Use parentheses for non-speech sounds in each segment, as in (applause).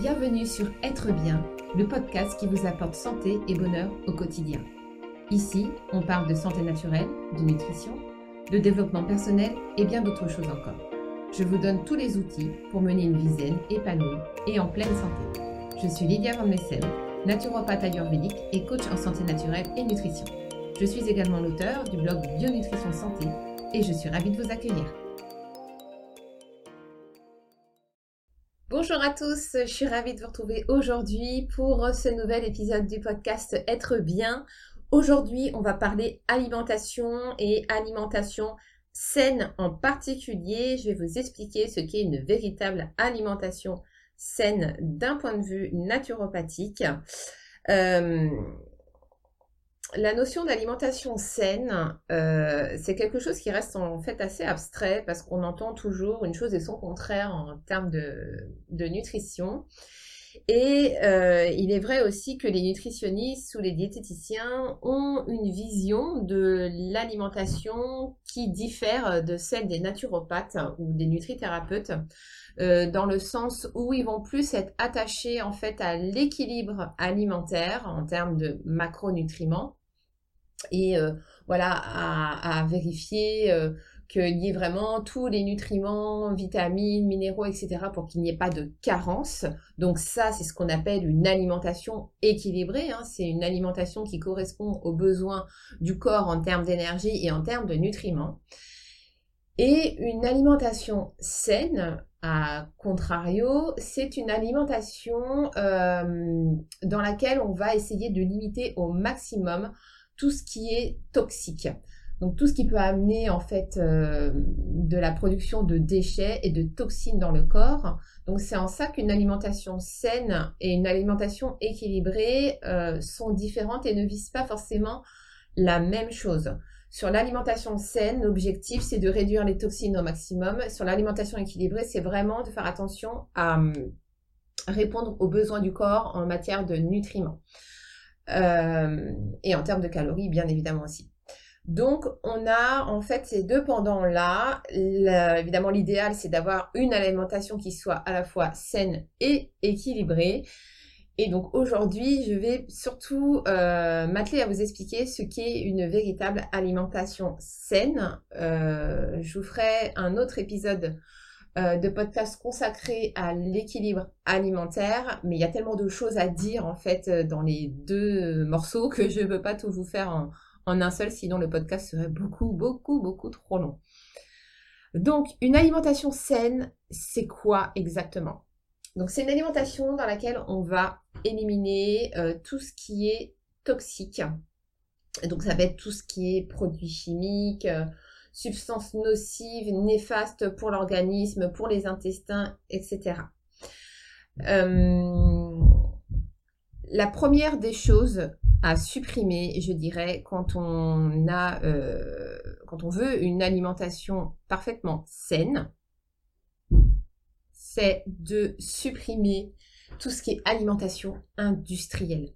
Bienvenue sur Être bien, le podcast qui vous apporte santé et bonheur au quotidien. Ici, on parle de santé naturelle, de nutrition, de développement personnel et bien d'autres choses encore. Je vous donne tous les outils pour mener une vie zen, épanouie et en pleine santé. Je suis Lydia Van Messem, naturopathe ayurvédique et coach en santé naturelle et nutrition. Je suis également l'auteur du blog Bionutrition Santé et je suis ravie de vous accueillir. Bonjour à tous, je suis ravie de vous retrouver aujourd'hui pour ce nouvel épisode du podcast Être bien. Aujourd'hui, on va parler alimentation et alimentation saine en particulier. Je vais vous expliquer ce qu'est une véritable alimentation saine d'un point de vue naturopathique. Euh, la notion d'alimentation saine, euh, c'est quelque chose qui reste en fait assez abstrait parce qu'on entend toujours une chose et son contraire en termes de, nutrition. Et euh, il est vrai aussi que les nutritionnistes ou les diététiciens ont une vision de l'alimentation qui diffère de celle des naturopathes ou des nutrithérapeutes, euh, dans le sens où ils vont plus être attachés en fait à l'équilibre alimentaire en termes de macronutriments et euh, voilà à, vérifier euh, qu'il y ait vraiment tous les nutriments, vitamines, minéraux, etc. pour qu'il n'y ait pas de carence. Donc ça, c'est ce qu'on appelle une alimentation équilibrée. Hein. C'est une alimentation qui correspond aux besoins du corps en termes d'énergie et en termes de nutriments. Et une alimentation saine, à contrario, c'est une alimentation euh, dans laquelle on va essayer de limiter au maximum tout ce qui est toxique. Donc tout ce qui peut amener en fait euh, de la production de déchets et de toxines dans le corps. Donc c'est en ça qu'une alimentation saine et une alimentation équilibrée euh, sont différentes et ne visent pas forcément la même chose. Sur l'alimentation saine, l'objectif c'est de réduire les toxines au maximum. Sur l'alimentation équilibrée, c'est vraiment de faire attention à hum, répondre aux besoins du corps en matière de nutriments. Euh, et en termes de calories, bien évidemment aussi. Donc, on a en fait ces deux pendants-là. Évidemment, l'idéal, c'est d'avoir une alimentation qui soit à la fois saine et équilibrée. Et donc aujourd'hui, je vais surtout euh, m'atteler à vous expliquer ce qu'est une véritable alimentation saine. Euh, je vous ferai un autre épisode euh, de podcasts consacrés à l'équilibre alimentaire, mais il y a tellement de choses à dire en fait euh, dans les deux morceaux que je ne peux pas tout vous faire en, un seul, sinon le podcast serait beaucoup, beaucoup, beaucoup trop long. Donc, une alimentation saine, c'est quoi exactement? Donc, c'est une alimentation dans laquelle on va éliminer euh, tout ce qui est toxique. Donc, ça va être tout ce qui est produits chimiques, substances nocives, néfastes pour l'organisme, pour les intestins, etc. Euh, la première des choses à supprimer, je dirais, quand on a, euh, quand on veut une alimentation parfaitement saine, c'est de supprimer tout ce qui est alimentation industrielle.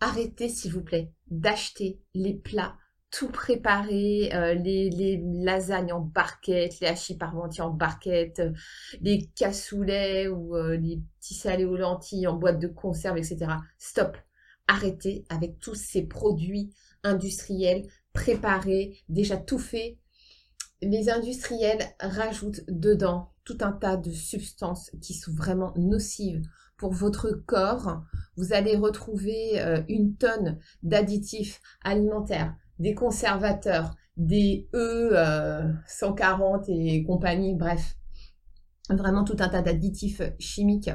Arrêtez, s'il vous plaît, d'acheter les plats tout préparé, euh, les, lasagnes en barquette, les hachis parmentiers en barquette, euh, les cassoulets ou euh, les petits salés aux lentilles en boîte de conserve, etc. Stop. Arrêtez avec tous ces produits industriels préparés, déjà tout faits. Les industriels rajoutent dedans tout un tas de substances qui sont vraiment nocives pour votre corps. Vous allez retrouver une tonne d'additifs alimentaires, des conservateurs, des E140 euh, et compagnie, bref, vraiment tout un tas d'additifs chimiques,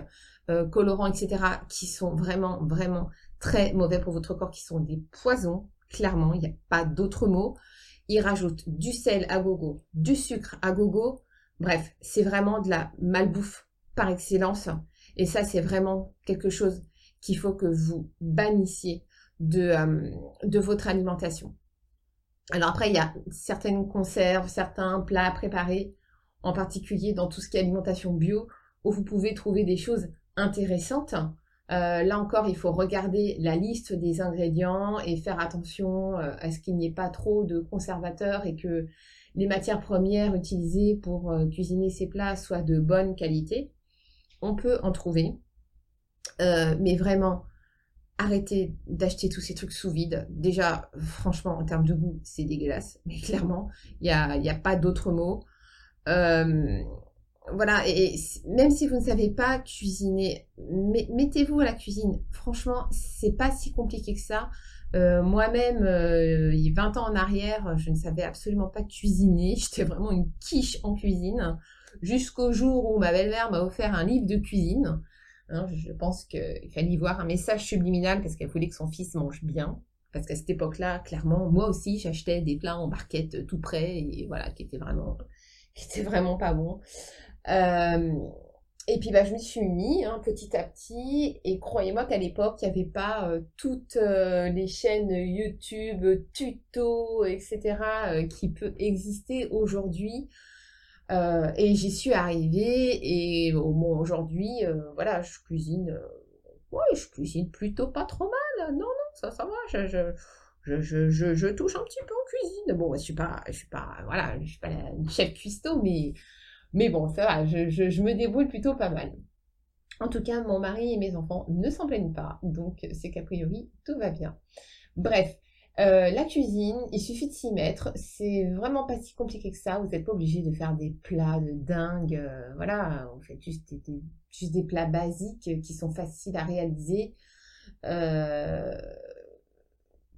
euh, colorants, etc., qui sont vraiment, vraiment très mauvais pour votre corps, qui sont des poisons, clairement, il n'y a pas d'autre mot. Ils rajoutent du sel à gogo, du sucre à gogo, bref, c'est vraiment de la malbouffe par excellence. Et ça, c'est vraiment quelque chose qu'il faut que vous bannissiez de, euh, de votre alimentation. Alors après, il y a certaines conserves, certains plats préparés, en particulier dans tout ce qui est alimentation bio, où vous pouvez trouver des choses intéressantes. Euh, là encore, il faut regarder la liste des ingrédients et faire attention euh, à ce qu'il n'y ait pas trop de conservateurs et que les matières premières utilisées pour euh, cuisiner ces plats soient de bonne qualité. On peut en trouver. mais vraiment, arrêtez d'acheter tous ces trucs sous vide. Déjà, franchement, en termes de goût, c'est dégueulasse. (laughs) Mais clairement, il n'y a, a, pas d'autre mot. voilà, et, même si vous ne savez pas cuisiner, mettez-vous à la cuisine. Franchement, c'est pas si compliqué que ça. Euh, moi-même, euh, il y a 20 ans en arrière, je ne savais absolument pas cuisiner. (laughs) J'étais vraiment une quiche en cuisine. Jusqu'au jour où ma belle-mère m'a offert un livre de cuisine. Hein, je pense qu'il fallait y voir un message subliminal parce qu'elle voulait que son fils mange bien. Parce qu'à cette époque-là, clairement, moi aussi, j'achetais des plats en barquette tout près et voilà, qui étaient vraiment, (laughs) qui vraiment pas bons. Euh, et puis bah, je me suis mis hein, petit à petit et croyez-moi qu'à l'époque, il n'y avait pas euh, toutes euh, les chaînes YouTube, tutos, etc. Qui peuvent exister aujourd'hui. Et j'y suis arrivée et au moins aujourd'hui, voilà, je cuisine, ouais, je cuisine plutôt pas trop mal. Non, non, ça, ça va, je, je, je, je, je touche un petit peu en cuisine. Bon, je suis pas, je suis pas, voilà, je suis pas la chef cuistot, mais mais bon, ça va, je, me débrouille plutôt pas mal. En tout cas, mon mari et mes enfants ne s'en plaignent pas, donc c'est qu'a priori, tout va bien. Bref, euh, la cuisine, il suffit de s'y mettre. C'est vraiment pas si compliqué que ça. Vous n'êtes pas obligé de faire des plats de dingue. Euh, voilà, vous faites juste des, plats basiques qui sont faciles à réaliser. Euh,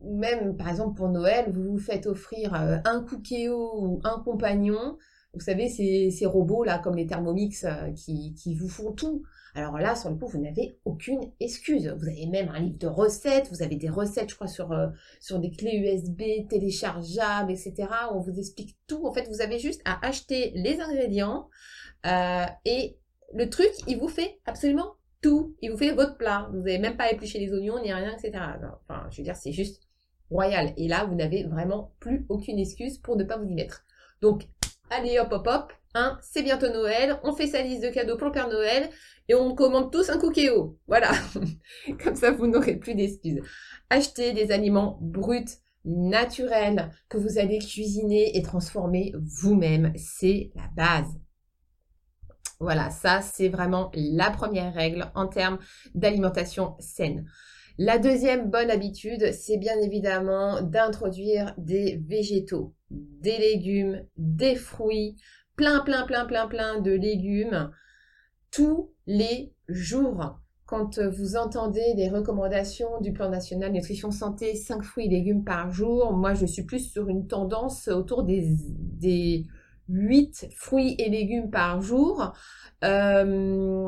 même, par exemple, pour Noël, vous vous faites offrir un cookéo ou un compagnon. Vous savez, ces, robots-là, comme les Thermomix, euh, qui, qui, vous font tout. Alors là, sur le coup, vous n'avez aucune excuse. Vous avez même un livre de recettes, vous avez des recettes, je crois, sur, euh, sur des clés USB téléchargeables, etc. On vous explique tout. En fait, vous avez juste à acheter les ingrédients euh, et le truc, il vous fait absolument tout. Il vous fait votre plat. Vous n'avez même pas à éplucher les oignons, ni rien, etc. Enfin, je veux dire, c'est juste royal. Et là, vous n'avez vraiment plus aucune excuse pour ne pas vous y mettre. Donc, allez hop hop hop, hein, c'est bientôt Noël, on fait sa liste de cadeaux pour le Père Noël et on commande tous un cookéo. Voilà, (laughs) comme ça vous n'aurez plus d'excuses. Achetez des aliments bruts, naturels, que vous allez cuisiner et transformer vous-même. C'est la base. Voilà, ça c'est vraiment la première règle en termes d'alimentation saine. La deuxième bonne habitude, c'est bien évidemment d'introduire des végétaux des légumes, des fruits, plein, plein, plein, plein, plein de légumes tous les jours. Quand vous entendez les recommandations du plan national nutrition santé, 5 fruits et légumes par jour, moi je suis plus sur une tendance autour des, des 8 fruits et légumes par jour, euh,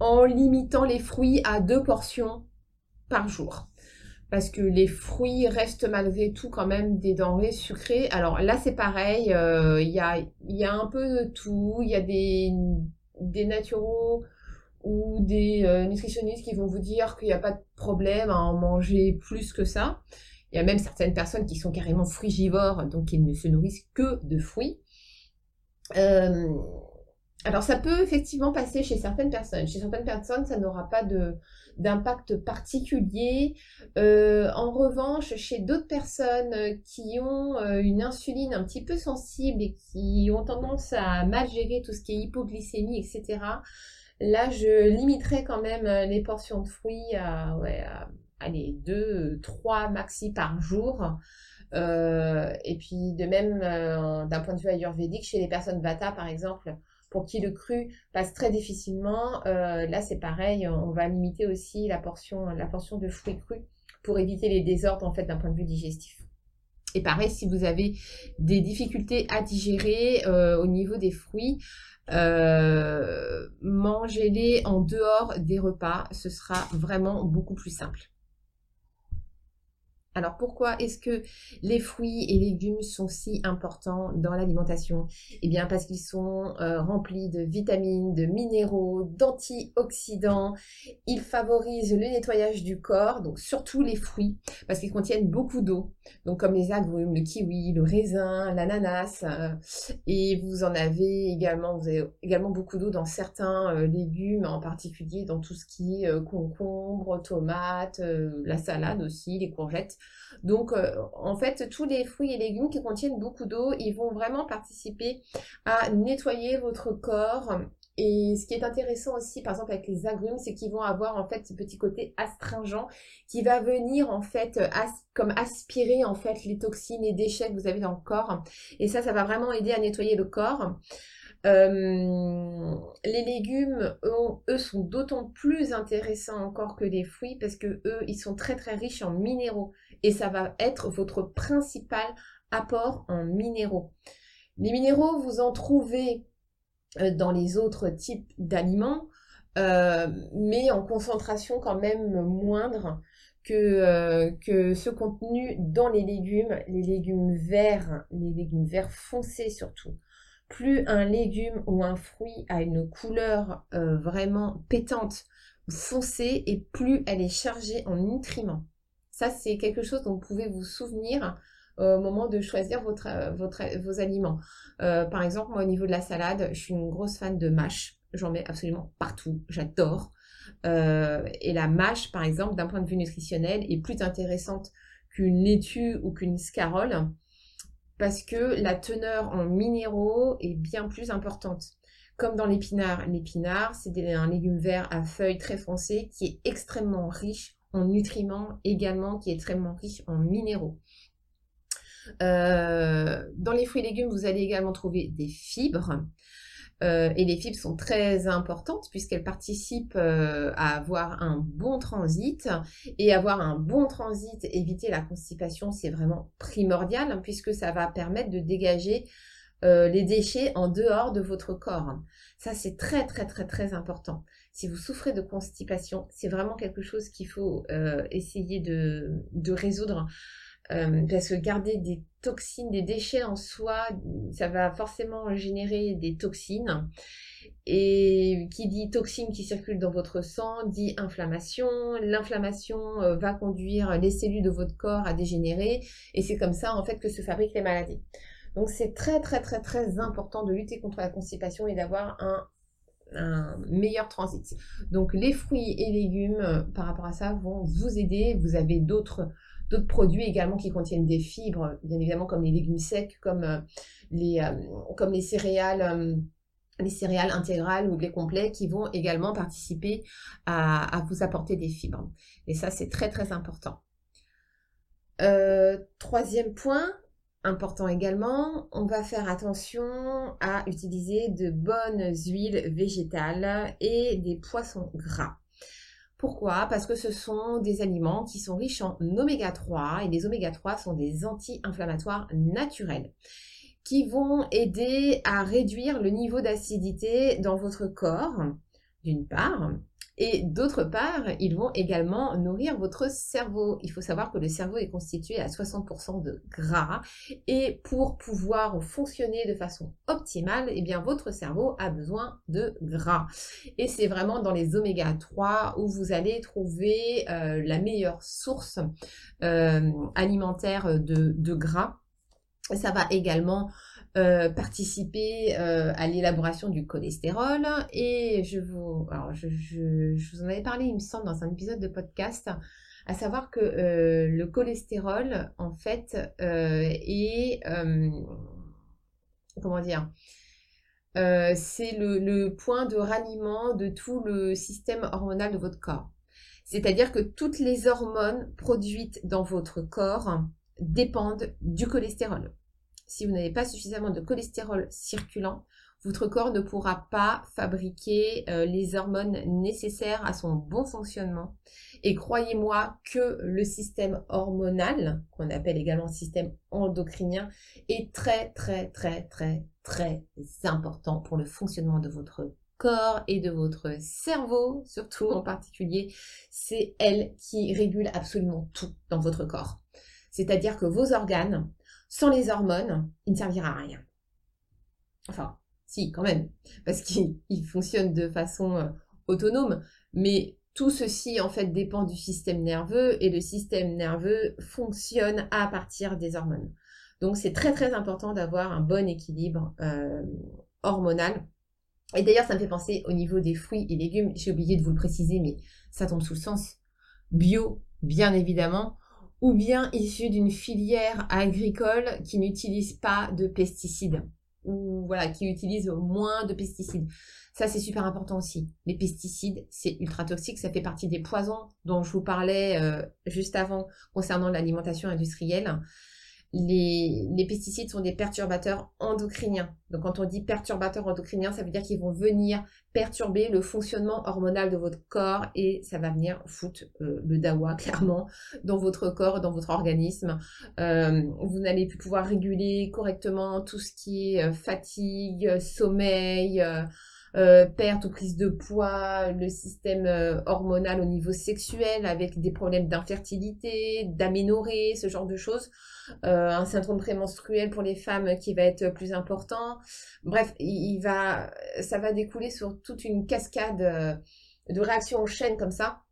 en limitant les fruits à deux portions par jour parce que les fruits restent malgré tout quand même des denrées sucrées. Alors là, c'est pareil, euh, il y, a, un peu de tout. Il y a des, des naturaux ou des euh, nutritionnistes qui vont vous dire qu'il n'y a pas de problème à en manger plus que ça. Il y a même certaines personnes qui sont carrément frugivores, donc ils ne se nourrissent que de fruits. Euh, alors ça peut effectivement passer chez certaines personnes. Chez certaines personnes, ça n'aura pas d'impact particulier. Euh, en revanche, chez d'autres personnes qui ont euh, une insuline un petit peu sensible et qui ont tendance à mal gérer tout ce qui est hypoglycémie, etc., là, je limiterai quand même euh, les portions de fruits à, ouais, allez, 2, 3 maxi par jour. et puis de même, d'un point de vue ayurvédique, chez les personnes Vata, par exemple, pour qui le cru passe très difficilement, euh, là c'est pareil, on va limiter aussi la portion, la portion de fruits crus pour éviter les désordres en fait d'un point de vue digestif. Et pareil, si vous avez des difficultés à digérer euh, au niveau des fruits, euh, mangez-les en dehors des repas, ce sera vraiment beaucoup plus simple. Alors pourquoi est-ce que les fruits et légumes sont si importants dans l'alimentation? Eh bien parce qu'ils sont euh, remplis de vitamines, de minéraux, d'antioxydants. Ils favorisent le nettoyage du corps, donc surtout les fruits, parce qu'ils contiennent beaucoup d'eau. Donc comme les agrumes, le kiwi, le raisin, l'ananas. Euh, et vous en avez également, vous avez également beaucoup d'eau dans certains euh, légumes, en particulier dans tout ce qui est concombre, tomates, la salade aussi, les courgettes. Donc, euh, en fait, tous les fruits et légumes qui contiennent beaucoup d'eau, ils vont vraiment participer à nettoyer votre corps Et ce qui est intéressant aussi, par exemple, avec les agrumes, c'est qu'ils vont avoir en fait ce petit côté astringent qui va venir en fait comme aspirer en fait les toxines et déchets que vous avez dans le corps. Et ça, ça va vraiment aider à nettoyer le corps. Euh, les légumes, eux, sont d'autant plus intéressants encore que les fruits parce que eux, ils sont très très riches en minéraux et ça va être votre principal apport en minéraux. Les minéraux, vous en trouvez euh, dans les autres types d'aliments, euh, mais en concentration quand même moindre que, que ce contenu dans les légumes, les légumes verts, les légumes verts foncés surtout. Plus un légume ou un fruit a une couleur vraiment pétante, foncée, et plus elle est chargée en nutriments. Ça, c'est quelque chose dont vous pouvez vous souvenir au moment de choisir votre, vos aliments. Euh, par exemple, moi, au niveau de la salade, je suis une grosse fan de mâche. J'en mets absolument partout. J'adore. Euh, et la mâche, par exemple, d'un point de vue nutritionnel, est plus intéressante qu'une laitue ou qu'une scarole parce que la teneur en minéraux est bien plus importante. Comme dans l'épinard. L'épinard, c'est un légume vert à feuilles très foncées qui est extrêmement riche en nutriments également, qui est extrêmement riche en minéraux. Euh, dans les fruits et légumes, vous allez également trouver des fibres. Euh, et les fibres sont très importantes puisqu'elles participent euh, à avoir un bon transit. Et avoir un bon transit, éviter la constipation, c'est vraiment primordial hein, puisque ça va permettre de dégager les déchets en dehors de votre corps. Ça, c'est très, très, très, très important. Si vous souffrez de constipation, c'est vraiment quelque chose qu'il faut essayer de, de résoudre euh, parce que garder des toxines, des déchets en soi, ça va forcément générer des toxines. Et qui dit toxines qui circulent dans votre sang dit inflammation. L'inflammation euh, va conduire les cellules de votre corps à dégénérer. Et c'est comme ça en fait que se fabriquent les maladies. Donc c'est très très très très important de lutter contre la constipation et d'avoir un un meilleur transit. Donc les fruits et légumes euh, par rapport à ça vont vous aider. Vous avez d'autres d'autres produits également qui contiennent des fibres, bien évidemment comme les légumes secs, comme euh, les, euh, comme les céréales les céréales intégrales ou les complets qui vont également participer à vous apporter des fibres. Et ça, c'est très très important. troisième point, Important également, on va faire attention à utiliser de bonnes huiles végétales et des poissons gras. Pourquoi? Parce que ce sont des aliments qui sont riches en oméga 3 et les oméga 3 sont des anti-inflammatoires naturels qui vont aider à réduire le niveau d'acidité dans votre corps, d'une part, et d'autre part, ils vont également nourrir votre cerveau. Il faut savoir que le cerveau est constitué à 60% de gras et pour pouvoir fonctionner de façon optimale, eh bien votre cerveau a besoin de gras. Et c'est vraiment dans les oméga 3 où vous allez trouver euh, la meilleure source euh, alimentaire de, de gras. Ça va également euh, participer euh, à l'élaboration du cholestérol. Et je vous, alors je, je, vous en avais parlé, il me semble, dans un épisode de podcast, à savoir que euh, le cholestérol, en fait, est, comment dire, c'est le, le point de ralliement de tout le système hormonal de votre corps. C'est-à-dire que toutes les hormones produites dans votre corps dépendent du cholestérol si vous n'avez pas suffisamment de cholestérol circulant, votre corps ne pourra pas fabriquer euh, les hormones nécessaires à son bon fonctionnement. Et croyez-moi que le système hormonal, qu'on appelle également système endocrinien, est très très très très très important pour le fonctionnement de votre corps et de votre cerveau, surtout en particulier. C'est elle qui régule absolument tout dans votre corps. C'est-à-dire que vos organes, sans les hormones, il ne servira à rien. Enfin, si, quand même, parce (laughs) qu'il fonctionne de façon euh, autonome, mais tout ceci, en fait, dépend du système nerveux et le système nerveux fonctionne à partir des hormones. Donc, c'est très, très important d'avoir un bon équilibre euh, hormonal. Et d'ailleurs, ça me fait penser au niveau des fruits et légumes. J'ai oublié de vous le préciser, mais ça tombe sous le sens. Bio, bien évidemment ou bien issus d'une filière agricole qui n'utilise pas de pesticides. ou voilà, qui utilisent moins de pesticides. Ça, c'est super important aussi. Les pesticides, c'est ultra toxique. Ça fait partie des poisons dont je vous parlais euh, juste avant concernant l'alimentation industrielle les, pesticides sont des perturbateurs endocriniens. Donc quand on dit perturbateurs endocriniens, ça veut dire qu'ils vont venir perturber le fonctionnement hormonal de votre corps et ça va venir foutre euh, le dawa (laughs) clairement dans votre corps, dans votre organisme. Euh, vous n'allez plus pouvoir réguler correctement tout ce qui est euh, fatigue, sommeil. Perte ou prise de poids, le système hormonal au niveau sexuel avec des problèmes d'infertilité, d'aménorrhée, ce genre de choses. Euh, un syndrome prémenstruel pour les femmes qui va être plus important. Bref, il, va, ça va découler sur toute une cascade euh, de réactions en chaîne comme ça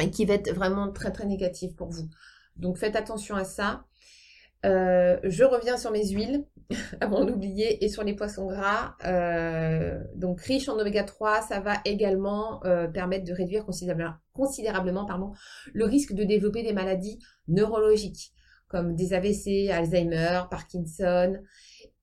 et qui va être vraiment très très négative pour vous. Donc faites attention à ça. Euh, je reviens sur mes huiles (laughs) avant d'oublier et sur les poissons gras. donc riche en oméga 3, ça va également permettre de réduire considérablement, considérablement pardon, le risque de développer des maladies neurologiques comme des AVC, Alzheimer, Parkinson.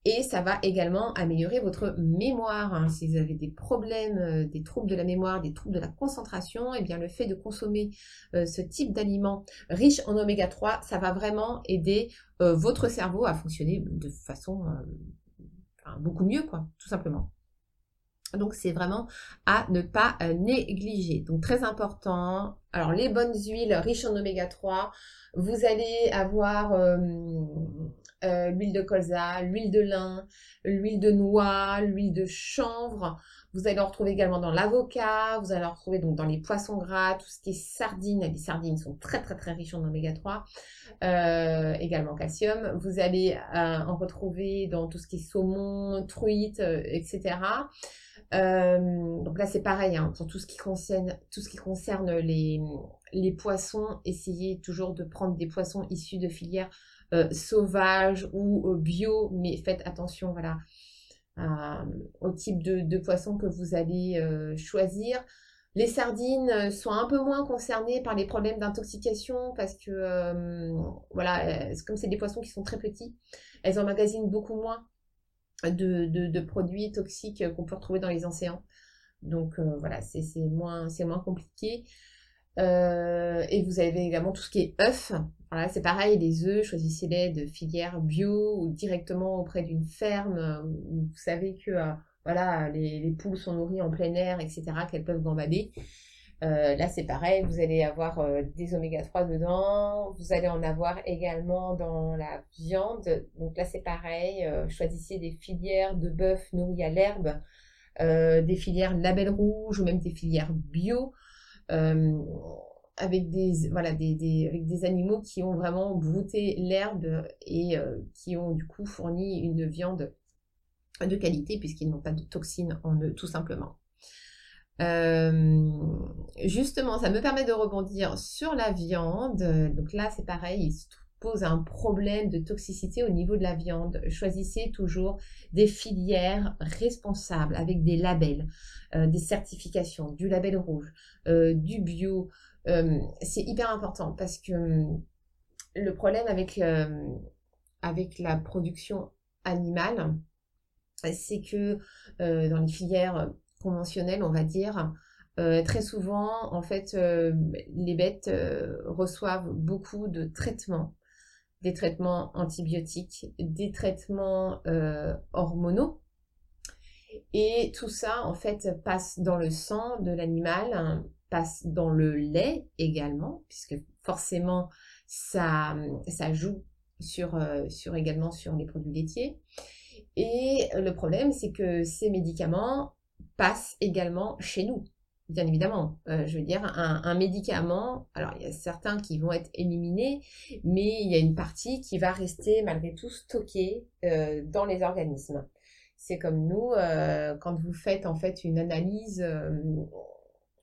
Et ça va également améliorer votre mémoire. Hein. Si vous avez des problèmes, euh, des troubles de la mémoire, des troubles de la concentration, et eh bien le fait de consommer euh, ce type d'aliments riche en oméga 3, ça va vraiment aider euh, votre cerveau à fonctionner de façon beaucoup mieux, quoi, tout simplement. Donc c'est vraiment à ne pas négliger. Donc très important. Alors les bonnes huiles riches en oméga 3, vous allez avoir euh, euh, l'huile de colza, l'huile de lin, l'huile de noix, l'huile de chanvre. Vous allez en retrouver également dans l'avocat, vous allez en retrouver donc dans les poissons gras, tout ce qui est sardines. Les sardines sont très très très riches en oméga 3, euh, également calcium. Vous allez en retrouver dans tout ce qui est saumon, truite, etc. donc là c'est pareil, hein, pour tout ce qui concerne, tout ce qui concerne les, les poissons, essayez toujours de prendre des poissons issus de filières euh, sauvages ou euh, bio, mais faites attention voilà, au type de, poisson que vous allez euh, choisir. Les sardines sont un peu moins concernées par les problèmes d'intoxication parce que, voilà, comme c'est des poissons qui sont très petits, elles emmagasinent beaucoup moins de, produits toxiques qu'on peut retrouver dans les océans. Donc voilà, c'est moins, compliqué. Euh, et vous avez également tout ce qui est œufs. Voilà, c'est pareil, les œufs, choisissez-les de filière bio ou directement auprès d'une ferme où vous savez que euh, voilà, les, poules sont nourries en plein air, etc., qu'elles peuvent gambader. Euh, là, c'est pareil, vous allez avoir des oméga 3 dedans, vous allez en avoir également dans la viande. Donc là, c'est pareil, choisissez des filières de bœuf nourris à l'herbe, des filières label rouge ou même des filières bio. Euh, avec des voilà des, avec des animaux qui ont vraiment brouté l'herbe et euh, qui ont du coup fourni une viande de qualité puisqu'ils n'ont pas de toxines en eux tout simplement. Euh, justement, ça me permet de rebondir sur la viande. Donc là, c'est pareil, il se pose un problème de toxicité au niveau de la viande. Choisissez toujours des filières responsables avec des labels, des certifications, du label rouge, euh, du bio. Euh, c'est hyper important parce que hum, le problème avec, euh, avec la production animale, c'est que dans les filières conventionnelles, on va dire, très souvent, en fait, les bêtes reçoivent beaucoup de traitements, des traitements antibiotiques, des traitements hormonaux. Et tout ça, en fait, passe dans le sang de l'animal, hein, passe dans le lait également, puisque forcément, ça, ça joue sur, euh, sur également sur les produits laitiers. Et le problème, c'est que ces médicaments passent également chez nous, bien évidemment. Euh, je veux dire, un, médicament, alors il y a certains qui vont être éliminés, mais il y a une partie qui va rester malgré tout stockée euh, dans les organismes. C'est comme nous, quand vous faites en fait une analyse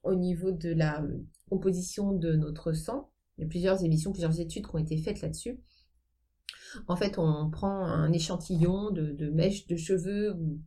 au niveau de la composition de notre sang. Il y a plusieurs émissions, plusieurs études qui ont été faites là-dessus. En fait, on prend un échantillon de, mèches de cheveux ou,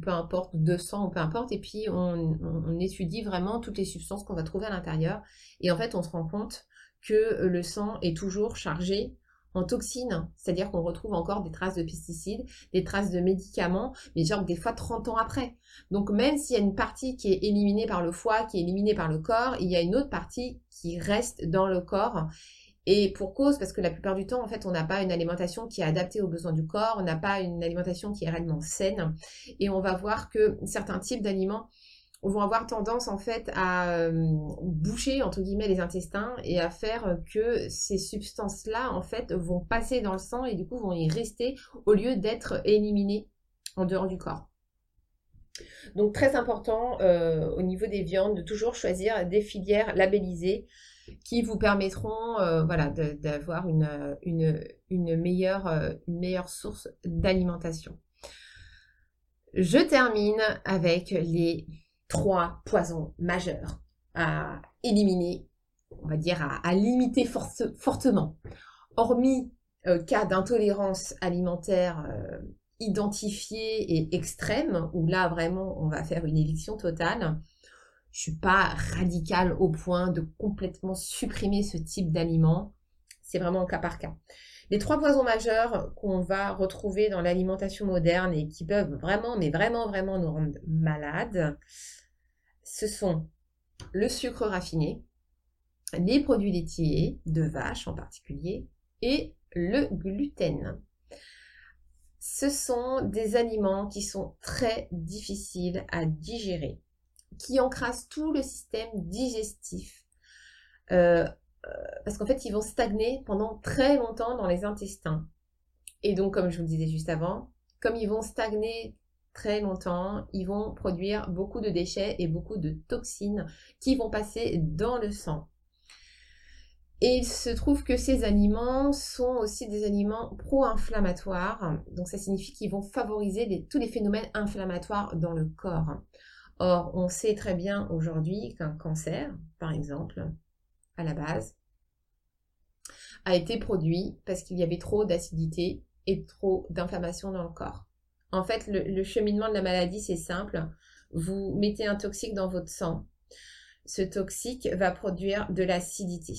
peu importe, de sang ou peu importe, et puis on, étudie vraiment toutes les substances qu'on va trouver à l'intérieur. Et en fait, on se rend compte que le sang est toujours chargé en toxines, c'est-à-dire qu'on retrouve encore des traces de pesticides, des traces de médicaments, mais genre des fois 30 ans après. Donc même s'il y a une partie qui est éliminée par le foie, qui est éliminée par le corps, il y a une autre partie qui reste dans le corps. Et pour cause, parce que la plupart du temps, en fait, on n'a pas une alimentation qui est adaptée aux besoins du corps, on n'a pas une alimentation qui est réellement saine. Et on va voir que certains types d'aliments vont avoir tendance en fait à euh, boucher entre guillemets les intestins et à faire que ces substances-là en fait vont passer dans le sang et du coup vont y rester au lieu d'être éliminées en dehors du corps. Donc très important euh, au niveau des viandes de toujours choisir des filières labellisées qui vous permettront euh, voilà, d'avoir une, une, une, meilleure, une meilleure source d'alimentation. Je termine avec les trois poisons majeurs à éliminer, on va dire à, limiter fortement. Hormis euh, cas d'intolérance alimentaire euh, identifiée et extrême, où là vraiment on va faire une éviction totale, je suis pas radicale au point de complètement supprimer ce type d'aliment. C'est vraiment au cas par cas. Les trois poisons majeurs qu'on va retrouver dans l'alimentation moderne et qui peuvent vraiment, mais vraiment, vraiment nous rendre malades, ce sont le sucre raffiné, les produits laitiers, de vache en particulier, et le gluten. Ce sont des aliments qui sont très difficiles à digérer, qui encrassent tout le système digestif, euh, euh, parce qu'en fait, ils vont stagner pendant très longtemps dans les intestins. Et donc, comme je vous le disais juste avant, comme ils vont stagner très longtemps, ils vont produire beaucoup de déchets et beaucoup de toxines qui vont passer dans le sang. Et il se trouve que ces aliments sont aussi des aliments pro-inflammatoires. Donc ça signifie qu'ils vont favoriser tous les phénomènes inflammatoires dans le corps. Or, on sait très bien aujourd'hui qu'un cancer, par exemple, à la base, a été produit parce qu'il y avait trop d'acidité et trop d'inflammation dans le corps. En fait, le, cheminement de la maladie, c'est simple. Vous mettez un toxique dans votre sang. Ce toxique va produire de l'acidité.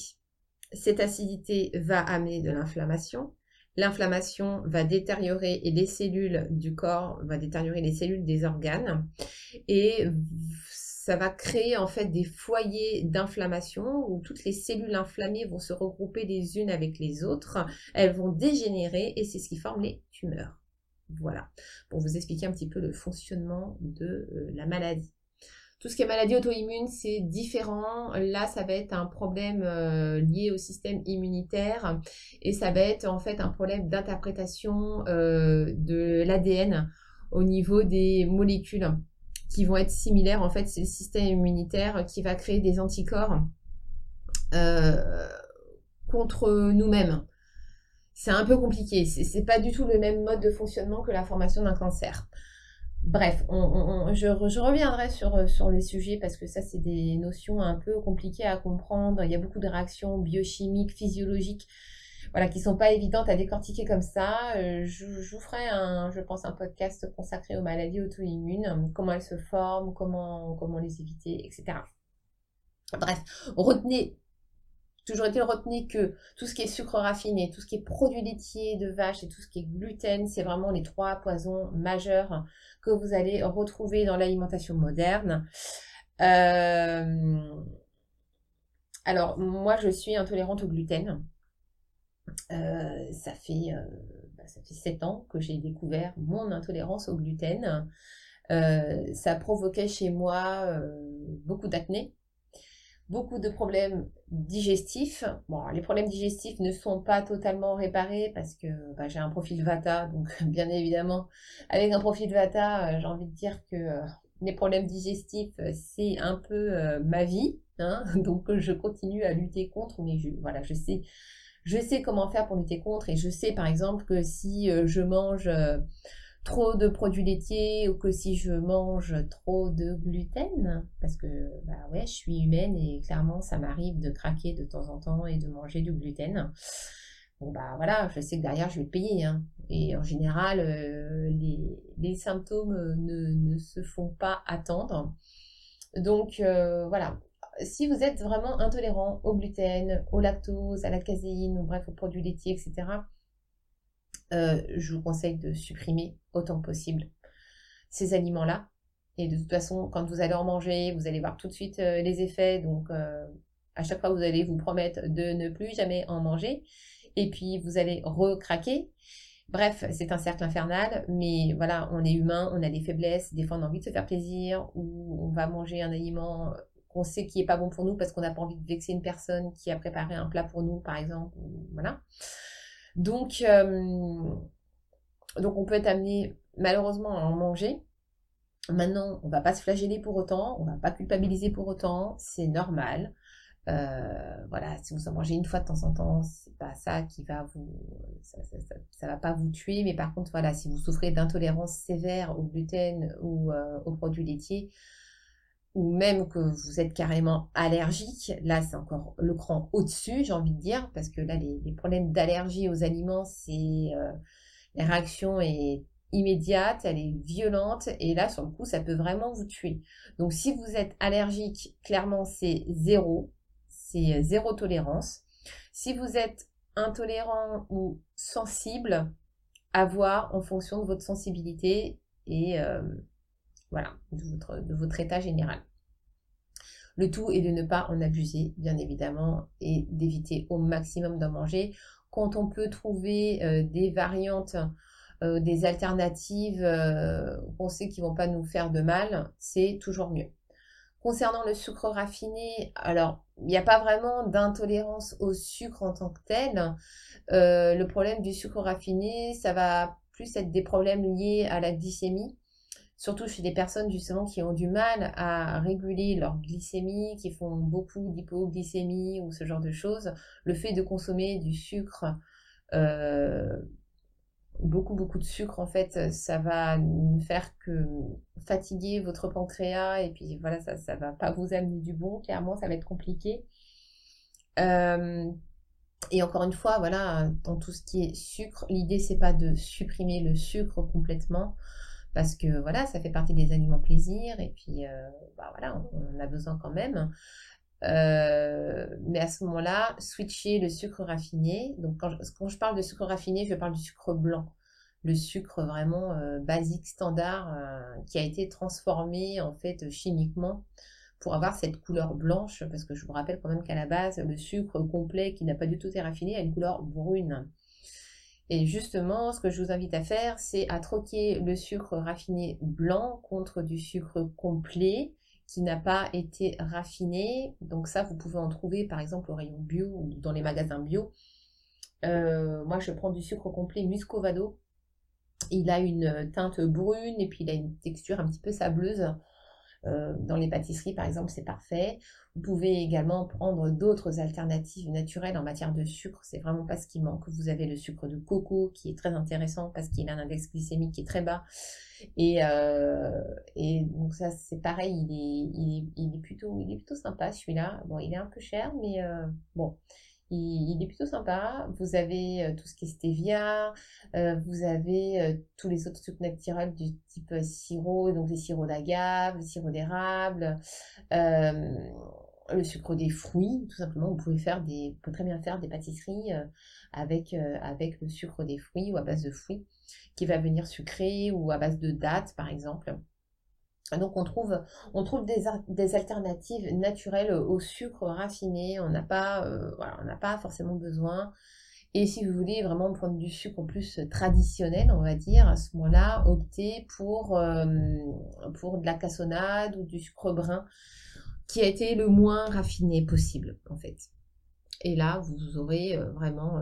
Cette acidité va amener de l'inflammation. L'inflammation va détériorer les cellules du corps, va détériorer les cellules des organes et ça va créer en fait des foyers d'inflammation où toutes les cellules inflammées vont se regrouper les unes avec les autres, elles vont dégénérer et c'est ce qui forme les tumeurs. Voilà, pour vous expliquer un petit peu le fonctionnement de euh, la maladie. Tout ce qui est maladie auto-immune, c'est différent. Là, ça va être un problème euh, lié au système immunitaire et ça va être en fait un problème d'interprétation euh, de l'ADN au niveau des molécules qui vont être similaires. En fait, c'est le système immunitaire qui va créer des anticorps contre nous-mêmes c'est un peu compliqué. C'est pas du tout le même mode de fonctionnement que la formation d'un cancer. Bref, je, reviendrai sur, sur les sujets parce que ça, c'est des notions un peu compliquées à comprendre. Il y a beaucoup de réactions biochimiques, physiologiques, voilà, qui sont pas évidentes à décortiquer comme ça. Euh, je, je, vous ferai un, je pense, un podcast consacré aux maladies auto-immunes, comment elles se forment, comment, comment les éviter, etc. Bref, retenez toujours été retenu que tout ce qui est sucre raffiné, tout ce qui est produits laitiers de vache et tout ce qui est gluten, c'est vraiment les trois poisons majeurs que vous allez retrouver dans l'alimentation moderne. Euh, alors, moi, je suis intolérante au gluten. Euh, ça, fait, euh, bah, ça fait 7 ans que j'ai découvert mon intolérance au gluten. ça provoquait chez moi beaucoup d'acné beaucoup de problèmes digestifs. Bon, les problèmes digestifs ne sont pas totalement réparés parce que bah, j'ai un profil Vata, donc (laughs) bien évidemment, avec un profil Vata, euh, j'ai envie de dire que euh, les problèmes digestifs, euh, c'est un peu ma vie, hein. (laughs) donc je continue à lutter contre, mais je, voilà, je sais, je sais comment faire pour lutter contre, et je sais par exemple que si je mange trop de produits laitiers ou que si je mange trop de gluten, parce que bah ouais, je suis humaine et clairement ça m'arrive de craquer de temps en temps et de manger du gluten. Bon bah voilà, je sais que derrière je vais payer. Hein. Et en général, euh, les, symptômes ne, se font pas attendre. Donc euh, voilà, si vous êtes vraiment intolérant au gluten, au lactose, à la caséine, ou bref, aux produits laitiers, etc., euh, je vous conseille de supprimer autant que possible ces aliments-là. Et de toute façon, quand vous allez en manger, vous allez voir tout de suite euh, les effets. Donc, euh, à chaque fois, vous allez vous promettre de ne plus jamais en manger. Et puis, vous allez recraquer. Bref, c'est un cercle infernal, mais voilà, on est humain, on a des faiblesses, des fois on a envie de se faire plaisir, ou on va manger un aliment qu'on sait qui est pas bon pour nous parce qu'on n'a pas envie de vexer une personne qui a préparé un plat pour nous, par exemple, voilà. Donc, on peut être amené malheureusement à en manger. Maintenant, on va pas se flageller pour autant, on va pas culpabiliser pour autant, c'est normal. Euh, voilà, si vous en mangez une fois de temps en temps, c'est pas ça qui va vous, ça, ça, va pas vous tuer, mais par contre, voilà, si vous souffrez d'intolérance sévère au gluten ou euh, aux produits laitiers, ou même que vous êtes carrément allergique, là c'est encore le cran au-dessus, j'ai envie de dire, parce que là les, problèmes d'allergie aux aliments, c'est euh, la réaction est immédiate, elle est violente, et là sur le coup ça peut vraiment vous tuer. Donc si vous êtes allergique, clairement c'est zéro c'est euh, zéro tolérance. Si vous êtes intolérant ou sensible, à voir en fonction de votre sensibilité et euh, voilà, de votre, état général. Le tout est de ne pas en abuser, bien évidemment, et d'éviter au maximum d'en manger. Quand on peut trouver euh, des variantes, des alternatives qu'on sait qui ne vont pas nous faire de mal, c'est toujours mieux. Concernant le sucre raffiné, alors il n'y a pas vraiment d'intolérance au sucre en tant que tel. Euh, le problème du sucre raffiné, ça va plus être des problèmes liés à la glycémie, surtout chez des personnes justement qui ont du mal à réguler leur glycémie, qui font beaucoup d'hypoglycémie ou ce genre de choses. Le fait de consommer du sucre euh, beaucoup beaucoup de sucre en fait ça va faire que fatiguer votre pancréas et puis voilà ça ça va pas vous amener du bon clairement ça va être compliqué euh, et encore une fois voilà dans tout ce qui est sucre l'idée c'est pas de supprimer le sucre complètement parce que voilà ça fait partie des aliments plaisir et puis euh, bah, voilà on, a besoin quand même euh, mais à ce moment-là, switcher le sucre raffiné. Donc quand je, parle de sucre raffiné, je parle du sucre blanc. Le sucre vraiment euh, basique, standard, qui a été transformé en fait chimiquement pour avoir cette couleur blanche, parce que je vous rappelle quand même qu'à la base, le sucre complet qui n'a pas du tout été raffiné a une couleur brune. Et justement, ce que je vous invite à faire, c'est à troquer le sucre raffiné blanc contre du sucre complet qui n'a pas été raffiné. Donc ça, vous pouvez en trouver par exemple au rayon bio ou dans les magasins bio. Euh, moi, je prends du sucre complet Muscovado. Il a une teinte brune et puis il a une texture un petit peu sableuse. Euh, dans les pâtisseries, par exemple, c'est parfait. Vous pouvez également prendre d'autres alternatives naturelles en matière de sucre. C'est vraiment pas ce qui manque. Vous avez le sucre de coco qui est très intéressant parce qu'il a un index glycémique qui est très bas. Et, euh, donc ça, c'est pareil. Il est, il est, plutôt, il est plutôt sympa celui-là. Bon, il est un peu cher, mais euh, bon. Il, est plutôt sympa. Vous avez tout ce qui est stevia, vous avez tous les autres sucres naturels du type sirop, donc les sirops d'agave, les sirops d'érable, le sucre des fruits, tout simplement. Vous pouvez faire des, très bien faire des pâtisseries avec, avec le sucre des fruits ou à base de fruits qui va venir sucré ou à base de dattes, par exemple. Donc on trouve, on trouve des, alternatives naturelles au sucre raffiné. On n'a pas, euh, on n'a pas forcément besoin. Et si vous voulez vraiment prendre du sucre plus traditionnel, on va dire, à ce moment-là, optez pour, euh, pour de la cassonade ou du sucre brun qui a été le moins raffiné possible, en fait. Et là, vous aurez euh, vraiment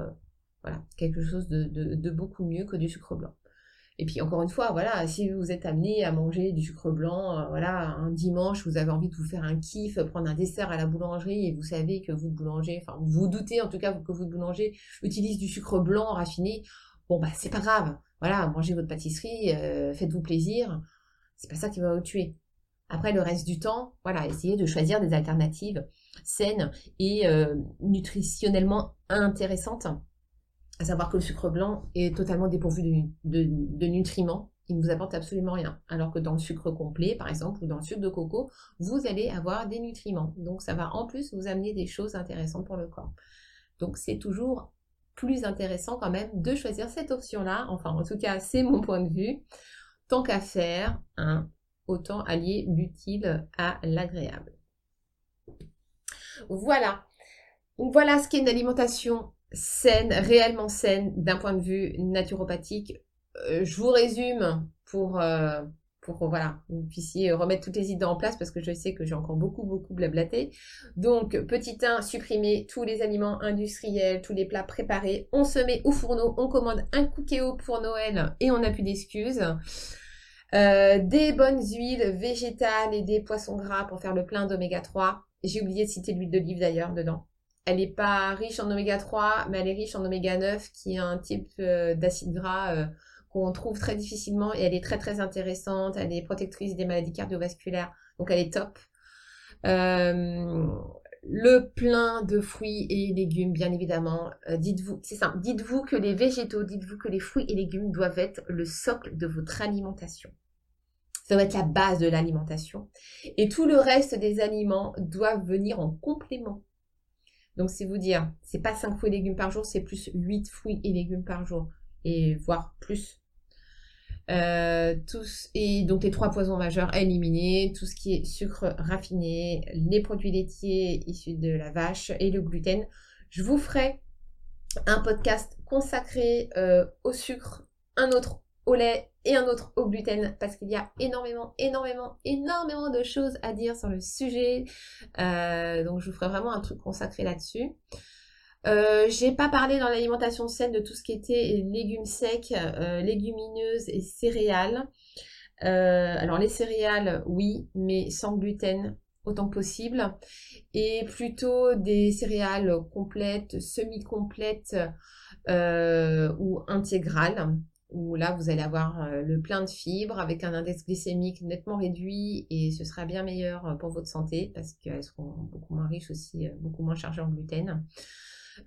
voilà, quelque chose de beaucoup mieux que du sucre blanc. Et puis encore une fois, voilà, si vous êtes amené à manger du sucre blanc, euh, voilà, un dimanche, vous avez envie de vous faire un kiff, prendre un dessert à la boulangerie et vous savez que vous boulanger, enfin vous doutez en tout cas que vous boulanger utilise du sucre blanc raffiné, bon bah c'est pas grave, voilà, mangez votre pâtisserie, euh, faites-vous plaisir, c'est pas ça qui va vous tuer. Après le reste du temps, voilà, essayez de choisir des alternatives saines et euh, nutritionnellement intéressantes à savoir que le sucre blanc est totalement dépourvu de, nutriments. il ne vous apporte absolument rien. Alors que dans le sucre complet, par exemple, ou dans le sucre de coco, vous allez avoir des nutriments. Donc ça va en plus vous amener des choses intéressantes pour le corps. Donc c'est toujours plus intéressant quand même de choisir cette option-là. Enfin, en tout cas, c'est mon point de vue. Tant qu'à faire, hein, autant allier l'utile à l'agréable. Voilà. Donc voilà ce qu'est une alimentation saine, réellement saine d'un point de vue naturopathique. Euh, je vous résume pour, euh, pour voilà, vous puissiez remettre toutes les idées en place parce que je sais que j'ai encore beaucoup, beaucoup blablaté. Donc, petit 1, supprimer tous les aliments industriels, tous les plats préparés. On se met au fourneau, on commande un cookéo pour Noël et on n'a plus d'excuses. Euh, des bonnes huiles végétales et des poissons gras pour faire le plein d'oméga 3. J'ai oublié de citer l'huile d'olive d'ailleurs dedans. Elle n'est pas riche en oméga 3, mais elle est riche en oméga 9, qui est un type euh, d'acide gras euh, qu'on trouve très difficilement et elle est très très intéressante. Elle est protectrice des maladies cardiovasculaires, donc elle est top. le plein de fruits et légumes, bien évidemment. dites-vous, c'est simple, dites-vous que les végétaux, dites-vous que les fruits et légumes doivent être le socle de votre alimentation. Ça doit être la base de l'alimentation. Et tout le reste des aliments doivent venir en complément. Donc, c'est vous dire, c'est pas 5 fruits et légumes par jour, c'est plus 8 fruits et légumes par jour. Et voire plus. Euh, tous, et donc les trois poisons majeurs à éliminer, tout ce qui est sucre raffiné, les produits laitiers issus de la vache et le gluten. Je vous ferai un podcast consacré euh, au sucre, un autre au lait et un autre au gluten parce qu'il y a énormément, énormément, énormément de choses à dire sur le sujet. Euh, donc je vous ferai vraiment un truc consacré là-dessus. Euh, j'ai pas parlé dans l'alimentation saine de tout ce qui était légumes secs, euh, légumineuses et céréales. alors les céréales, oui, mais sans gluten autant que possible. Et plutôt des céréales complètes, semi-complètes ou intégrales où là, vous allez avoir euh, le plein de fibres avec un index glycémique nettement réduit et ce sera bien meilleur euh, pour votre santé parce qu'elles seront beaucoup moins riches aussi, euh, beaucoup moins chargées en gluten.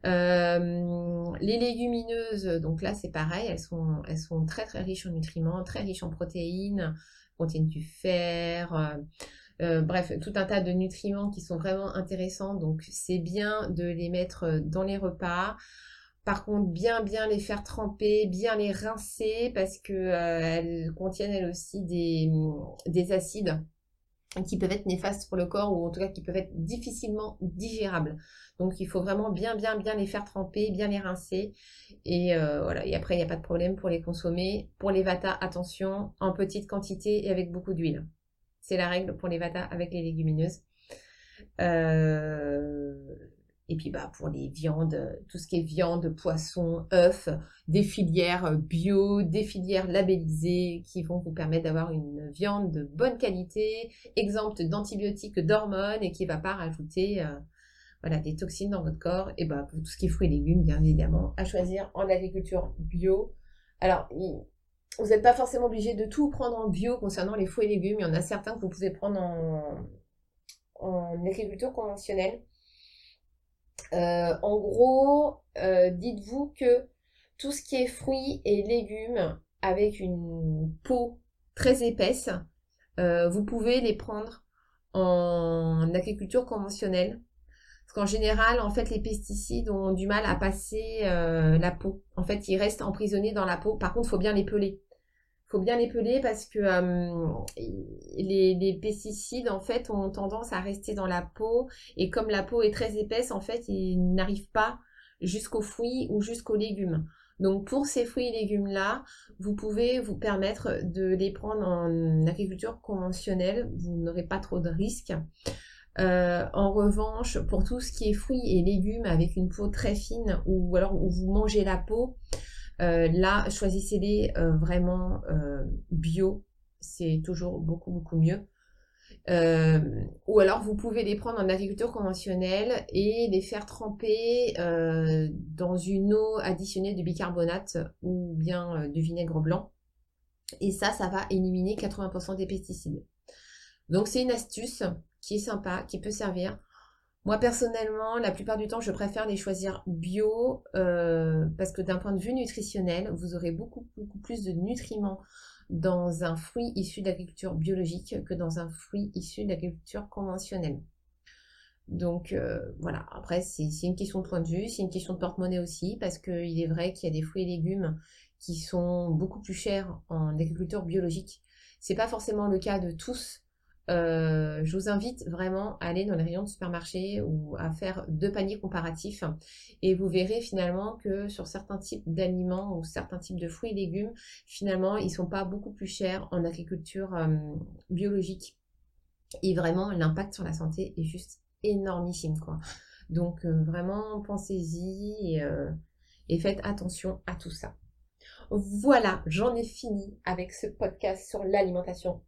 les légumineuses, donc là c'est pareil, elles sont, elles sont très très riches en nutriments, très riches en protéines, contiennent du fer, bref, tout un tas de nutriments qui sont vraiment intéressants. Donc c'est bien de les mettre dans les repas. Par contre, bien bien les faire tremper, bien les rincer parce que euh, elles contiennent elles aussi des, des, acides qui peuvent être néfastes pour le corps ou en tout cas qui peuvent être difficilement digérables. Donc il faut vraiment bien bien bien les faire tremper, bien les rincer et euh, voilà. Et après il n'y a pas de problème pour les consommer. Pour les vata, attention, en petite quantité et avec beaucoup d'huile. C'est la règle pour les vata avec les légumineuses. Euh, et puis bah, pour les viandes, tout ce qui est viande, poisson, œufs, des filières bio, des filières labellisées qui vont vous permettre d'avoir une viande de bonne qualité, exempte d'antibiotiques, d'hormones et qui ne va pas rajouter euh, voilà, des toxines dans votre corps. Et bah, pour tout ce qui est fruits et légumes, bien évidemment, à choisir en agriculture bio. Alors, vous n'êtes pas forcément obligé de tout prendre en bio concernant les fruits et légumes. Il y en a certains que vous pouvez prendre en, en agriculture conventionnelle. Euh, en gros, euh, dites-vous que tout ce qui est fruits et légumes avec une peau très épaisse, euh, vous pouvez les prendre en agriculture conventionnelle. Parce qu'en général, en fait, les pesticides ont du mal à passer la peau. En fait, ils restent emprisonnés dans la peau. Par contre, il faut bien les peler faut bien les peler parce que les, pesticides en fait ont tendance à rester dans la peau et comme la peau est très épaisse en fait ils n'arrivent pas jusqu'aux fruits ou jusqu'aux légumes. Donc pour ces fruits et légumes là, vous pouvez vous permettre de les prendre en agriculture conventionnelle, vous n'aurez pas trop de risques. Euh, en revanche, pour tout ce qui est fruits et légumes avec une peau très fine ou alors où vous mangez la peau, euh, là, choisissez-les euh, vraiment euh, bio, c'est toujours beaucoup, beaucoup mieux. ou alors vous pouvez les prendre en agriculture conventionnelle et les faire tremper dans une eau additionnée de bicarbonate ou bien du vinaigre blanc. Et ça, ça va éliminer 80% des pesticides. Donc c'est une astuce qui est sympa, qui peut servir. Moi personnellement, la plupart du temps, je préfère les choisir bio euh, parce que d'un point de vue nutritionnel, vous aurez beaucoup, beaucoup plus de nutriments dans un fruit issu d'agriculture biologique que dans un fruit issu d'agriculture conventionnelle. Donc euh, voilà, après c'est une question de point de vue, c'est une question de porte-monnaie aussi, parce qu'il est vrai qu'il y a des fruits et légumes qui sont beaucoup plus chers en agriculture biologique. C'est pas forcément le cas de tous. Euh, je vous invite vraiment à aller dans les rayons de supermarché ou à faire deux paniers comparatifs et vous verrez finalement que sur certains types d'aliments ou certains types de fruits et légumes, finalement, ils sont pas beaucoup plus chers en agriculture euh, biologique. Et vraiment, l'impact sur la santé est juste énormissime, quoi. Donc, euh, vraiment, pensez-y et faites attention à tout ça. Voilà, j'en ai fini avec ce podcast sur l'alimentation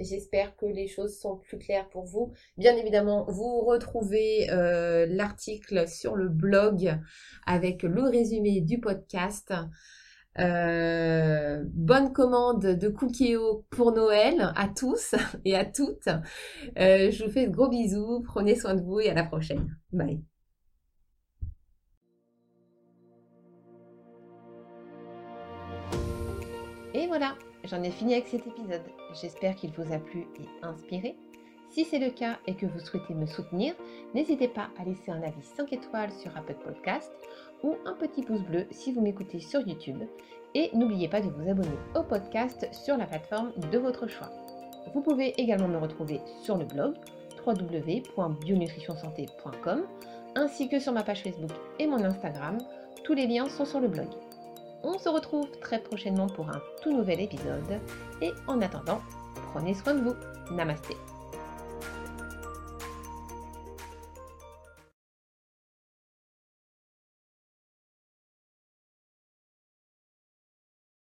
J'espère que les choses sont plus claires pour vous. Bien évidemment, vous retrouvez euh, l'article sur le blog avec le résumé du podcast. Euh, bonne commande de Cookieo pour Noël à tous et à toutes. Euh, je vous fais de gros bisous. Prenez soin de vous et à la prochaine. Bye. Et voilà, j'en ai fini avec cet épisode. J'espère qu'il vous a plu et inspiré. Si c'est le cas et que vous souhaitez me soutenir, n'hésitez pas à laisser un avis 5 étoiles sur Apple Podcast ou un petit pouce bleu si vous m'écoutez sur YouTube. Et n'oubliez pas de vous abonner au podcast sur la plateforme de votre choix. Vous pouvez également me retrouver sur le blog www.bionutritionsanté.com ainsi que sur ma page Facebook et mon Instagram. Tous les liens sont sur le blog. On se retrouve très prochainement pour un tout nouvel épisode. Et en attendant, prenez soin de vous. Namasté.